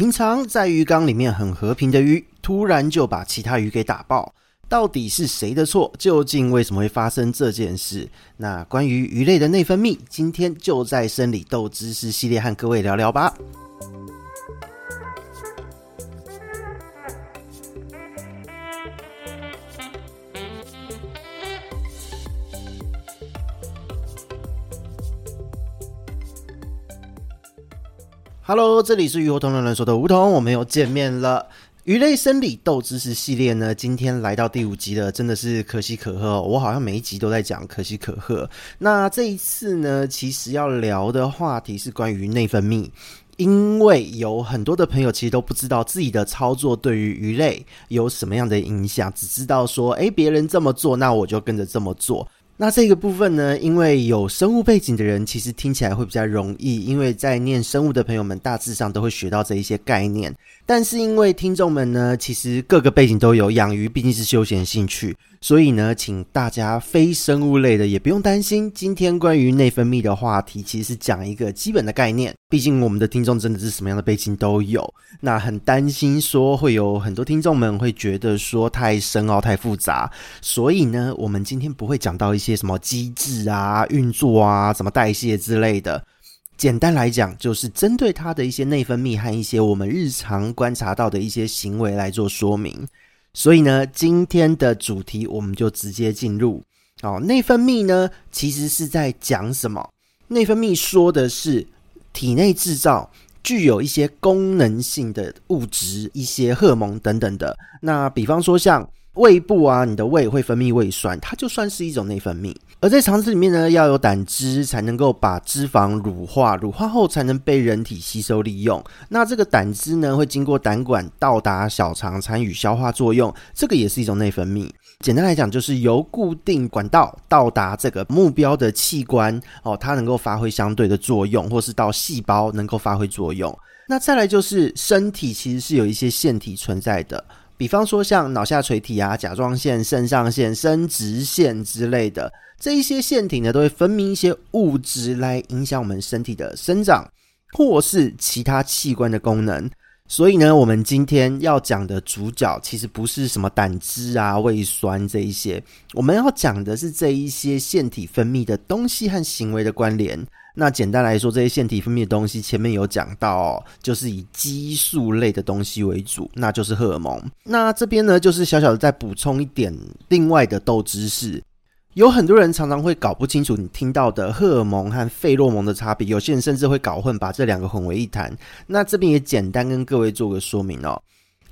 平常在鱼缸里面很和平的鱼，突然就把其他鱼给打爆，到底是谁的错？究竟为什么会发生这件事？那关于鱼类的内分泌，今天就在生理豆知识系列和各位聊聊吧。Hello，这里是鱼活通乱乱说的梧桐，我们又见面了。鱼类生理豆知识系列呢，今天来到第五集了，真的是可喜可贺。我好像每一集都在讲可喜可贺。那这一次呢，其实要聊的话题是关于内分泌，因为有很多的朋友其实都不知道自己的操作对于鱼类有什么样的影响，只知道说，诶，别人这么做，那我就跟着这么做。那这个部分呢，因为有生物背景的人，其实听起来会比较容易，因为在念生物的朋友们大致上都会学到这一些概念。但是因为听众们呢，其实各个背景都有，养鱼毕竟是休闲兴趣。所以呢，请大家非生物类的也不用担心。今天关于内分泌的话题，其实是讲一个基本的概念。毕竟我们的听众真的是什么样的背景都有，那很担心说会有很多听众们会觉得说太深奥、太复杂。所以呢，我们今天不会讲到一些些什么机制啊、运作啊、什么代谢之类的。简单来讲，就是针对它的一些内分泌和一些我们日常观察到的一些行为来做说明。所以呢，今天的主题我们就直接进入。哦，内分泌呢，其实是在讲什么？内分泌说的是体内制造具有一些功能性的物质，一些荷尔蒙等等的。那比方说像胃部啊，你的胃会分泌胃酸，它就算是一种内分泌。而在肠子里面呢，要有胆汁才能够把脂肪乳化，乳化后才能被人体吸收利用。那这个胆汁呢，会经过胆管到达小肠，参与消化作用，这个也是一种内分泌。简单来讲，就是由固定管道到达这个目标的器官哦，它能够发挥相对的作用，或是到细胞能够发挥作用。那再来就是身体其实是有一些腺体存在的。比方说像脑下垂体啊、甲状腺、肾上腺、生殖腺之类的这一些腺体呢，都会分泌一些物质来影响我们身体的生长，或是其他器官的功能。所以呢，我们今天要讲的主角其实不是什么胆汁啊、胃酸这一些，我们要讲的是这一些腺体分泌的东西和行为的关联。那简单来说，这些腺体分泌的东西，前面有讲到哦，就是以激素类的东西为主，那就是荷尔蒙。那这边呢，就是小小的再补充一点另外的豆知识。有很多人常常会搞不清楚你听到的荷尔蒙和费洛蒙的差别，有些人甚至会搞混，把这两个混为一谈。那这边也简单跟各位做个说明哦。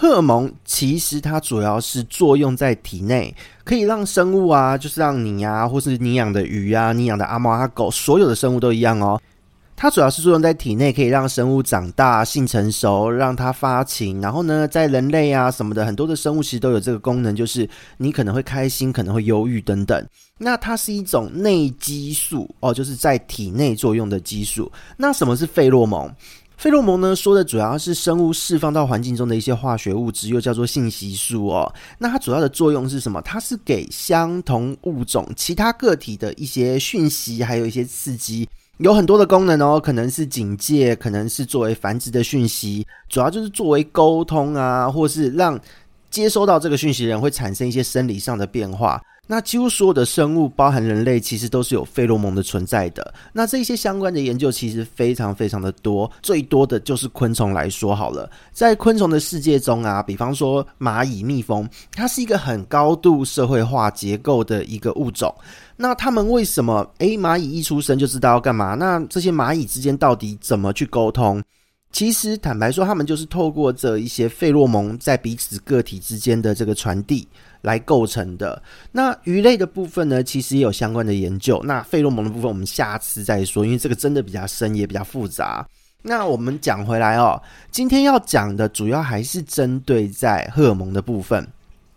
荷尔蒙其实它主要是作用在体内，可以让生物啊，就是让你呀、啊，或是你养的鱼啊，你养的阿猫阿狗，所有的生物都一样哦。它主要是作用在体内，可以让生物长大、性成熟，让它发情。然后呢，在人类啊什么的很多的生物其实都有这个功能，就是你可能会开心，可能会忧郁等等。那它是一种内激素哦，就是在体内作用的激素。那什么是费洛蒙？费洛蒙呢，说的主要是生物释放到环境中的一些化学物质，又叫做信息素哦。那它主要的作用是什么？它是给相同物种其他个体的一些讯息，还有一些刺激，有很多的功能哦。可能是警戒，可能是作为繁殖的讯息，主要就是作为沟通啊，或是让接收到这个讯息人会产生一些生理上的变化。那几乎所有的生物，包含人类，其实都是有费洛蒙的存在的。那这些相关的研究其实非常非常的多，最多的就是昆虫来说好了。在昆虫的世界中啊，比方说蚂蚁、蜜蜂，它是一个很高度社会化结构的一个物种。那他们为什么？诶，蚂蚁一出生就知道要干嘛？那这些蚂蚁之间到底怎么去沟通？其实坦白说，他们就是透过这一些费洛蒙在彼此个体之间的这个传递。来构成的。那鱼类的部分呢，其实也有相关的研究。那费洛蒙的部分，我们下次再说，因为这个真的比较深，也比较复杂。那我们讲回来哦，今天要讲的主要还是针对在荷尔蒙的部分。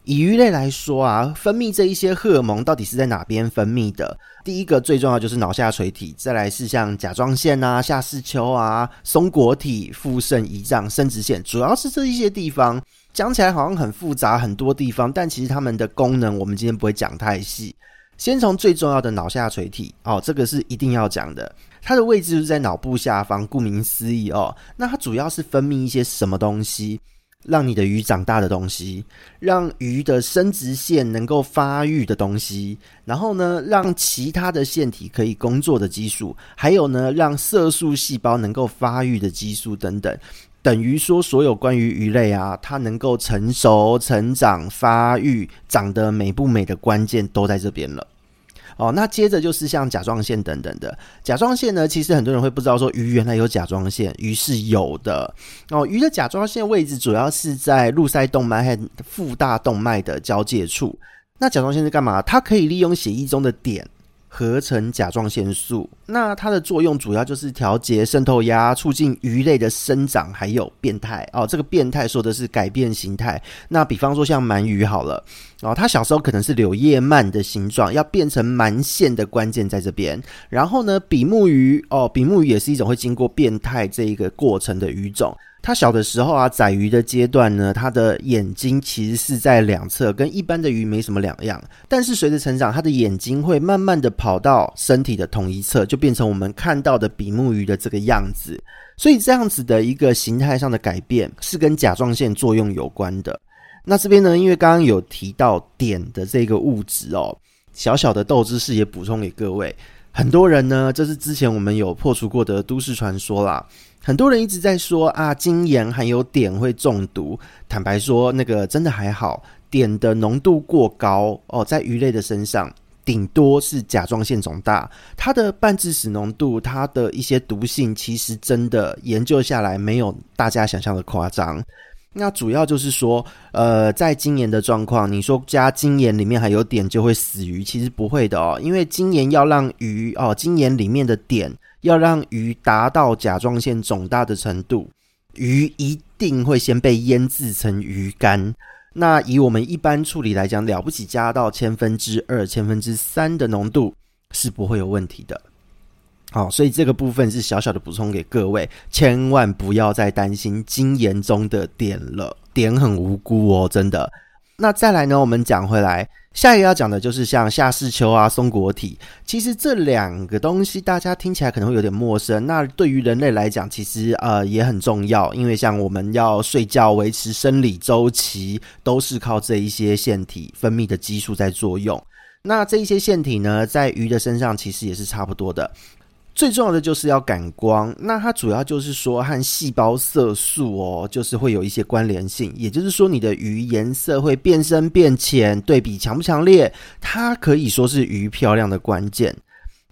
以鱼类来说啊，分泌这一些荷尔蒙到底是在哪边分泌的？第一个最重要就是脑下垂体，再来是像甲状腺啊、下视丘啊、松果体、腹肾、胰脏、生殖腺，主要是这一些地方。讲起来好像很复杂，很多地方，但其实它们的功能我们今天不会讲太细。先从最重要的脑下垂体哦，这个是一定要讲的。它的位置就是在脑部下方，顾名思义哦。那它主要是分泌一些什么东西，让你的鱼长大的东西，让鱼的生殖腺能够发育的东西，然后呢，让其他的腺体可以工作的激素，还有呢，让色素细胞能够发育的激素等等。等于说，所有关于鱼类啊，它能够成熟、成长、发育、长得美不美的关键都在这边了。哦，那接着就是像甲状腺等等的。甲状腺呢，其实很多人会不知道说鱼原来有甲状腺，鱼是有的。哦，鱼的甲状腺位置主要是在路塞动脉和腹大动脉的交界处。那甲状腺是干嘛？它可以利用血液中的碘。合成甲状腺素，那它的作用主要就是调节渗透压，促进鱼类的生长，还有变态哦。这个变态说的是改变形态。那比方说像鳗鱼好了哦，它小时候可能是柳叶鳗的形状，要变成鳗线的关键在这边。然后呢，比目鱼哦，比目鱼也是一种会经过变态这一个过程的鱼种。它小的时候啊，仔鱼的阶段呢，它的眼睛其实是在两侧，跟一般的鱼没什么两样。但是随着成长，它的眼睛会慢慢的跑到身体的同一侧，就变成我们看到的比目鱼的这个样子。所以这样子的一个形态上的改变，是跟甲状腺作用有关的。那这边呢，因为刚刚有提到碘的这个物质哦，小小的豆知识也补充给各位。很多人呢，这是之前我们有破除过的都市传说啦。很多人一直在说啊，精盐含有碘会中毒。坦白说，那个真的还好，碘的浓度过高哦，在鱼类的身上，顶多是甲状腺肿大。它的半致死浓度，它的一些毒性，其实真的研究下来没有大家想象的夸张。那主要就是说，呃，在精盐的状况，你说加精盐里面还有碘就会死鱼，其实不会的哦，因为精盐要让鱼哦，精盐里面的碘。要让鱼达到甲状腺肿大的程度，鱼一定会先被腌制成鱼干。那以我们一般处理来讲，了不起加到千分之二、千分之三的浓度是不会有问题的。好，所以这个部分是小小的补充给各位，千万不要再担心精盐中的碘了，碘很无辜哦，真的。那再来呢，我们讲回来。下一个要讲的就是像夏视丘啊、松果体，其实这两个东西大家听起来可能会有点陌生。那对于人类来讲，其实呃也很重要，因为像我们要睡觉、维持生理周期，都是靠这一些腺体分泌的激素在作用。那这一些腺体呢，在鱼的身上其实也是差不多的。最重要的就是要感光，那它主要就是说和细胞色素哦，就是会有一些关联性，也就是说你的鱼颜色会变深变浅，对比强不强烈，它可以说是鱼漂亮的关键。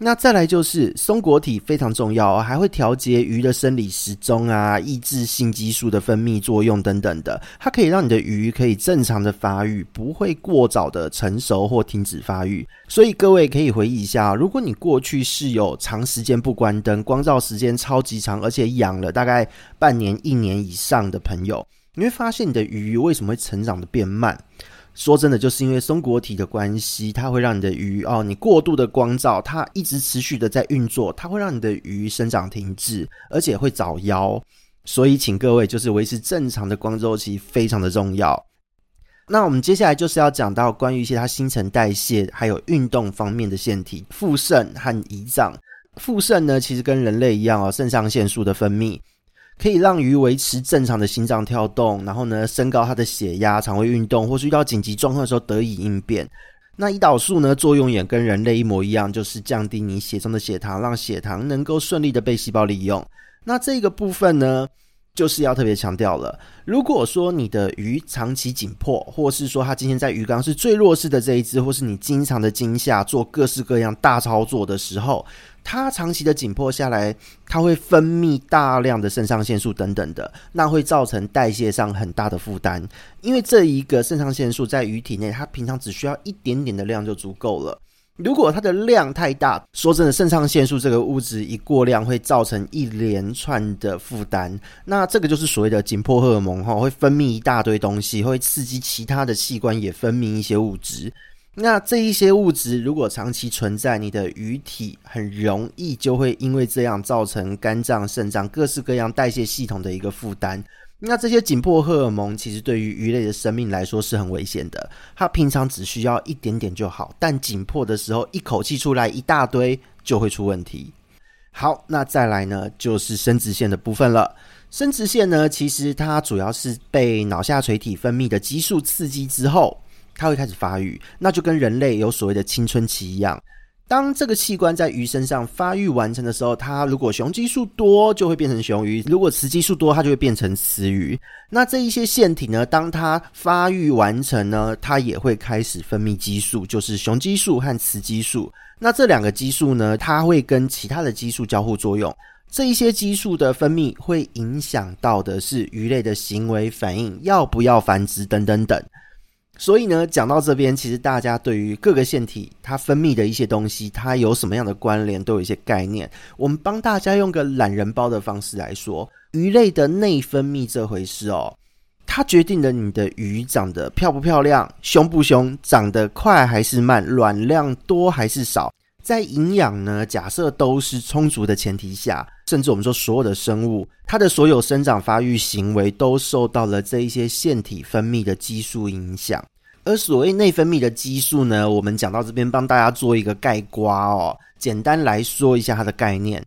那再来就是松果体非常重要，还会调节鱼的生理时钟啊，抑制性激素的分泌作用等等的，它可以让你的鱼可以正常的发育，不会过早的成熟或停止发育。所以各位可以回忆一下，如果你过去是有长时间不关灯，光照时间超级长，而且养了大概半年、一年以上的朋友，你会发现你的鱼为什么会成长的变慢？说真的，就是因为松果体的关系，它会让你的鱼哦，你过度的光照，它一直持续的在运作，它会让你的鱼生长停滞，而且会早夭。所以，请各位就是维持正常的光周期非常的重要。那我们接下来就是要讲到关于一些它新陈代谢还有运动方面的腺体，腹肾和胰脏。腹肾呢，其实跟人类一样哦，肾上腺素的分泌。可以让鱼维持正常的心脏跳动，然后呢，升高它的血压、肠胃运动，或是遇到紧急状况的时候得以应变。那胰岛素呢，作用也跟人类一模一样，就是降低你血中的血糖，让血糖能够顺利的被细胞利用。那这个部分呢，就是要特别强调了。如果说你的鱼长期紧迫，或是说它今天在鱼缸是最弱势的这一只，或是你经常的惊吓做各式各样大操作的时候，它长期的紧迫下来，它会分泌大量的肾上腺素等等的，那会造成代谢上很大的负担。因为这一个肾上腺素在鱼体内，它平常只需要一点点的量就足够了。如果它的量太大，说真的，肾上腺素这个物质一过量，会造成一连串的负担。那这个就是所谓的紧迫荷尔蒙哈，会分泌一大堆东西，会刺激其他的器官也分泌一些物质。那这一些物质如果长期存在你的鱼体，很容易就会因为这样造成肝脏、肾脏各式各样代谢系统的一个负担。那这些紧迫荷尔蒙其实对于鱼类的生命来说是很危险的，它平常只需要一点点就好，但紧迫的时候一口气出来一大堆就会出问题。好，那再来呢就是生殖腺的部分了。生殖腺呢，其实它主要是被脑下垂体分泌的激素刺激之后，它会开始发育，那就跟人类有所谓的青春期一样。当这个器官在鱼身上发育完成的时候，它如果雄激素多，就会变成雄鱼；如果雌激素多，它就会变成雌鱼。那这一些腺体呢，当它发育完成呢，它也会开始分泌激素，就是雄激素和雌激素。那这两个激素呢，它会跟其他的激素交互作用。这一些激素的分泌会影响到的是鱼类的行为反应，要不要繁殖等等等。所以呢，讲到这边，其实大家对于各个腺体它分泌的一些东西，它有什么样的关联，都有一些概念。我们帮大家用个懒人包的方式来说，鱼类的内分泌这回事哦，它决定了你的鱼长得漂不漂亮、凶不凶、长得快还是慢、卵量多还是少。在营养呢，假设都是充足的前提下，甚至我们说所有的生物，它的所有生长发育行为都受到了这一些腺体分泌的激素影响。而所谓内分泌的激素呢，我们讲到这边帮大家做一个概括哦。简单来说一下它的概念，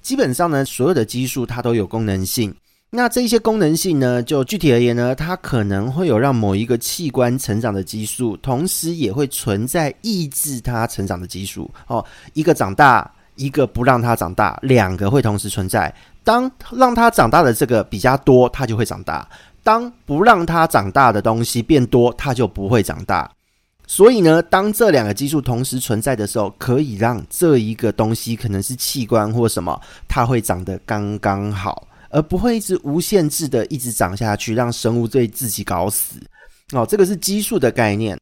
基本上呢，所有的激素它都有功能性。那这些功能性呢，就具体而言呢，它可能会有让某一个器官成长的激素，同时也会存在抑制它成长的激素。哦，一个长大，一个不让它长大，两个会同时存在。当让它长大的这个比较多，它就会长大。当不让它长大的东西变多，它就不会长大。所以呢，当这两个激素同时存在的时候，可以让这一个东西可能是器官或什么，它会长得刚刚好，而不会一直无限制的一直长下去，让生物对自己搞死。哦，这个是激素的概念。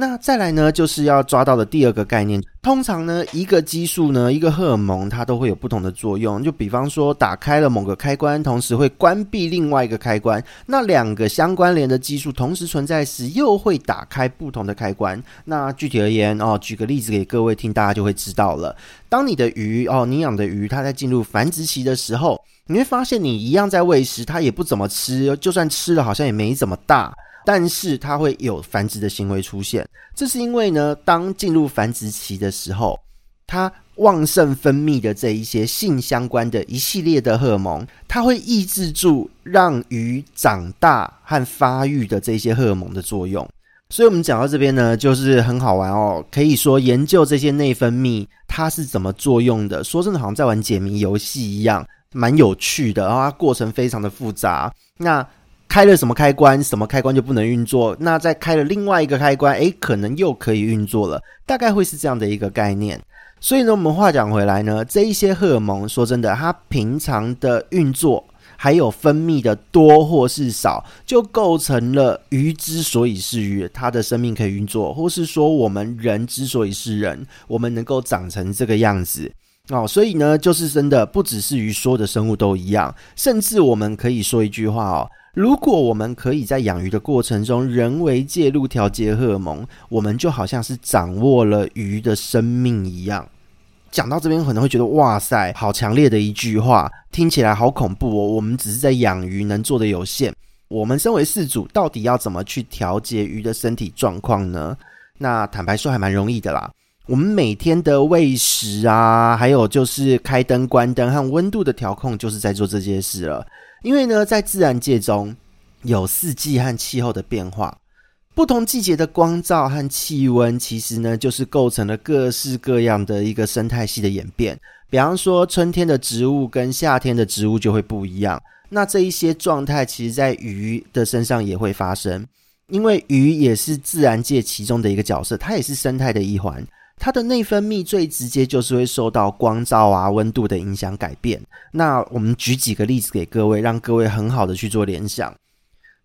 那再来呢，就是要抓到的第二个概念。通常呢，一个激素呢，一个荷尔蒙，它都会有不同的作用。就比方说，打开了某个开关，同时会关闭另外一个开关。那两个相关联的激素同时存在时，又会打开不同的开关。那具体而言哦，举个例子给各位听，大家就会知道了。当你的鱼哦，你养的鱼，它在进入繁殖期的时候，你会发现你一样在喂食，它也不怎么吃，就算吃了，好像也没怎么大。但是它会有繁殖的行为出现，这是因为呢，当进入繁殖期的时候，它旺盛分泌的这一些性相关的一系列的荷尔蒙，它会抑制住让鱼长大和发育的这些荷尔蒙的作用。所以，我们讲到这边呢，就是很好玩哦。可以说，研究这些内分泌它是怎么作用的，说真的，好像在玩解谜游戏一样，蛮有趣的。然后它过程非常的复杂。那开了什么开关，什么开关就不能运作。那再开了另外一个开关，诶，可能又可以运作了。大概会是这样的一个概念。所以呢，我们话讲回来呢，这一些荷尔蒙，说真的，它平常的运作还有分泌的多或是少，就构成了鱼之所以是鱼，它的生命可以运作，或是说我们人之所以是人，我们能够长成这个样子哦。所以呢，就是真的，不只是鱼，所有的生物都一样。甚至我们可以说一句话哦。如果我们可以在养鱼的过程中人为介入调节荷尔蒙，我们就好像是掌握了鱼的生命一样。讲到这边可能会觉得哇塞，好强烈的一句话，听起来好恐怖哦。我们只是在养鱼，能做的有限。我们身为饲主，到底要怎么去调节鱼的身体状况呢？那坦白说还蛮容易的啦。我们每天的喂食啊，还有就是开灯、关灯和温度的调控，就是在做这件事了。因为呢，在自然界中有四季和气候的变化，不同季节的光照和气温，其实呢，就是构成了各式各样的一个生态系的演变。比方说，春天的植物跟夏天的植物就会不一样。那这一些状态，其实在鱼的身上也会发生，因为鱼也是自然界其中的一个角色，它也是生态的一环。它的内分泌最直接就是会受到光照啊、温度的影响改变。那我们举几个例子给各位，让各位很好的去做联想。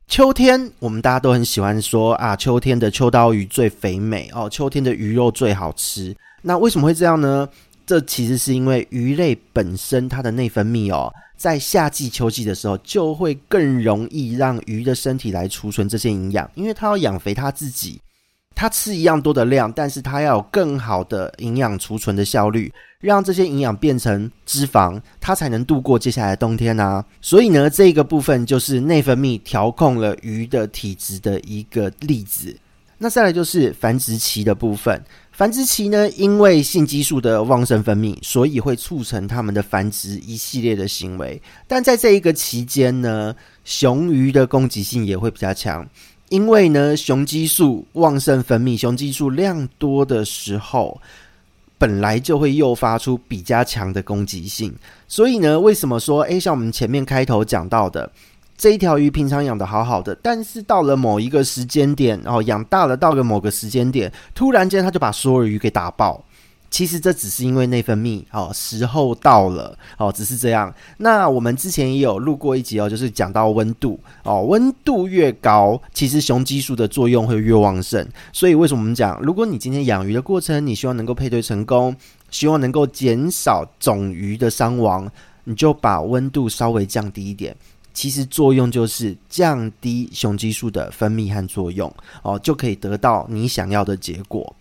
秋天，我们大家都很喜欢说啊，秋天的秋刀鱼最肥美哦，秋天的鱼肉最好吃。那为什么会这样呢？这其实是因为鱼类本身它的内分泌哦，在夏季、秋季的时候就会更容易让鱼的身体来储存这些营养，因为它要养肥它自己。它吃一样多的量，但是它要有更好的营养储存的效率，让这些营养变成脂肪，它才能度过接下来的冬天啊。所以呢，这个部分就是内分泌调控了鱼的体质的一个例子。那再来就是繁殖期的部分，繁殖期呢，因为性激素的旺盛分泌，所以会促成它们的繁殖一系列的行为。但在这一个期间呢，雄鱼的攻击性也会比较强。因为呢，雄激素旺盛分泌，雄激素量多的时候，本来就会诱发出比较强的攻击性。所以呢，为什么说，诶，像我们前面开头讲到的，这一条鱼平常养得好好的，但是到了某一个时间点，哦，养大了，到了某个时间点，突然间它就把所有鱼给打爆。其实这只是因为内分泌哦，时候到了哦，只是这样。那我们之前也有录过一集哦，就是讲到温度哦，温度越高，其实雄激素的作用会越旺盛。所以为什么我们讲，如果你今天养鱼的过程，你希望能够配对成功，希望能够减少种鱼的伤亡，你就把温度稍微降低一点。其实作用就是降低雄激素的分泌和作用哦，就可以得到你想要的结果。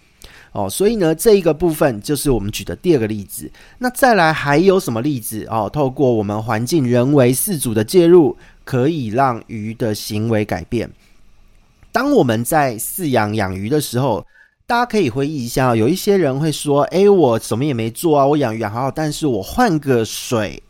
哦，所以呢，这一个部分就是我们举的第二个例子。那再来还有什么例子？哦，透过我们环境人为饲主的介入，可以让鱼的行为改变。当我们在饲养养鱼的时候，大家可以回忆一下，有一些人会说：“诶，我什么也没做啊，我养鱼养好好，但是我换个水，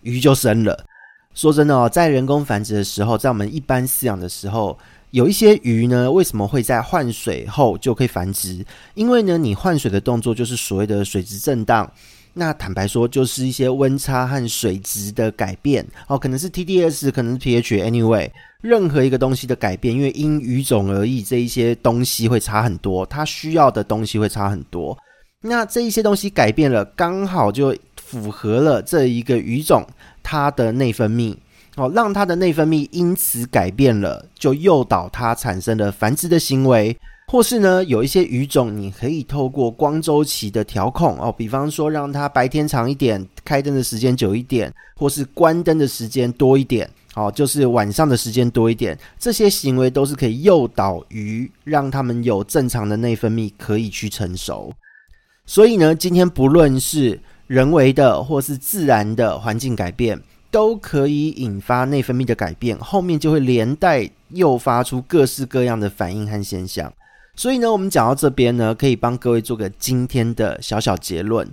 鱼就生了。”说真的哦，在人工繁殖的时候，在我们一般饲养的时候。有一些鱼呢，为什么会在换水后就可以繁殖？因为呢，你换水的动作就是所谓的水质震荡。那坦白说，就是一些温差和水质的改变哦，可能是 TDS，可能是 pH，anyway，任何一个东西的改变，因为因鱼种而异，这一些东西会差很多，它需要的东西会差很多。那这一些东西改变了，刚好就符合了这一个鱼种它的内分泌。哦，让它的内分泌因此改变了，就诱导它产生了繁殖的行为，或是呢，有一些鱼种你可以透过光周期的调控哦，比方说让它白天长一点，开灯的时间久一点，或是关灯的时间多一点，哦，就是晚上的时间多一点，这些行为都是可以诱导鱼，让它们有正常的内分泌可以去成熟。所以呢，今天不论是人为的或是自然的环境改变。都可以引发内分泌的改变，后面就会连带诱发出各式各样的反应和现象。所以呢，我们讲到这边呢，可以帮各位做个今天的小小结论。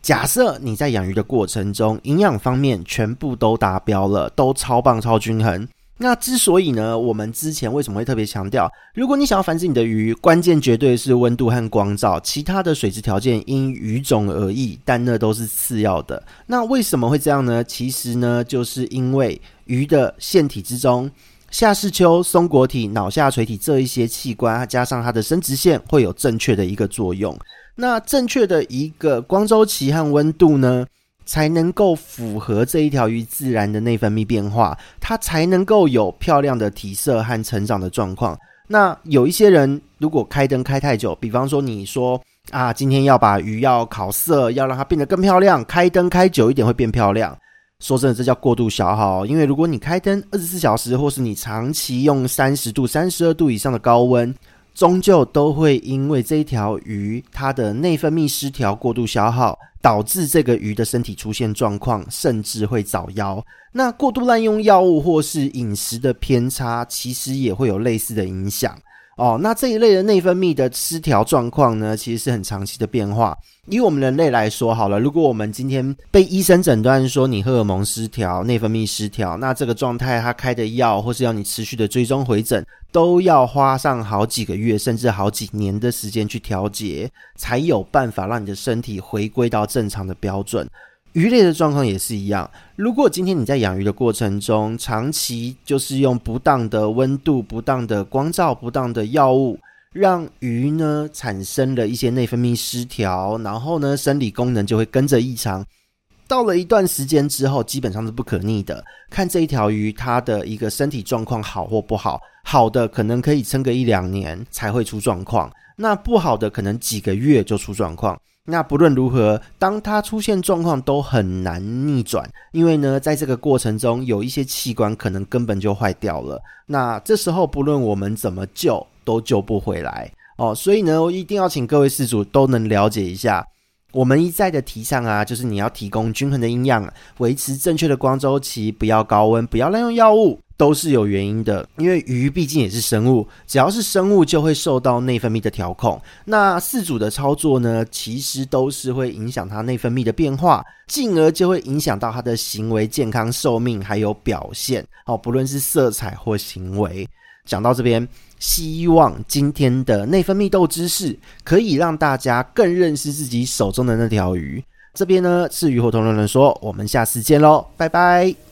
假设你在养鱼的过程中，营养方面全部都达标了，都超棒、超均衡。那之所以呢，我们之前为什么会特别强调，如果你想要繁殖你的鱼，关键绝对是温度和光照，其他的水质条件因鱼种而异，但那都是次要的。那为什么会这样呢？其实呢，就是因为鱼的腺体之中，下视丘、松果体、脑下垂体这一些器官，加上它的生殖腺，会有正确的一个作用。那正确的一个光周期和温度呢，才能够符合这一条鱼自然的内分泌变化，它才能够有漂亮的体色和成长的状况。那有一些人如果开灯开太久，比方说你说啊，今天要把鱼要烤色，要让它变得更漂亮，开灯开久一点会变漂亮。说真的，这叫过度消耗。因为如果你开灯二十四小时，或是你长期用三十度、三十二度以上的高温，终究都会因为这一条鱼它的内分泌失调、过度消耗。导致这个鱼的身体出现状况，甚至会早夭。那过度滥用药物或是饮食的偏差，其实也会有类似的影响。哦，那这一类的内分泌的失调状况呢，其实是很长期的变化。以我们人类来说，好了，如果我们今天被医生诊断说你荷尔蒙失调、内分泌失调，那这个状态他开的药，或是要你持续的追踪回诊，都要花上好几个月，甚至好几年的时间去调节，才有办法让你的身体回归到正常的标准。鱼类的状况也是一样。如果今天你在养鱼的过程中，长期就是用不当的温度、不当的光照、不当的药物，让鱼呢产生了一些内分泌失调，然后呢生理功能就会跟着异常。到了一段时间之后，基本上是不可逆的。看这一条鱼它的一个身体状况好或不好，好的可能可以撑个一两年才会出状况，那不好的可能几个月就出状况。那不论如何，当它出现状况都很难逆转，因为呢，在这个过程中有一些器官可能根本就坏掉了。那这时候不论我们怎么救，都救不回来哦。所以呢，我一定要请各位饲主都能了解一下。我们一再的提倡啊，就是你要提供均衡的营养，维持正确的光周期，不要高温，不要滥用药物，都是有原因的。因为鱼毕竟也是生物，只要是生物就会受到内分泌的调控。那四组的操作呢，其实都是会影响它内分泌的变化，进而就会影响到它的行为健康、寿命还有表现。哦，不论是色彩或行为。讲到这边，希望今天的内分泌豆知识可以让大家更认识自己手中的那条鱼。这边呢是鱼活通乱乱说，我们下次见喽，拜拜。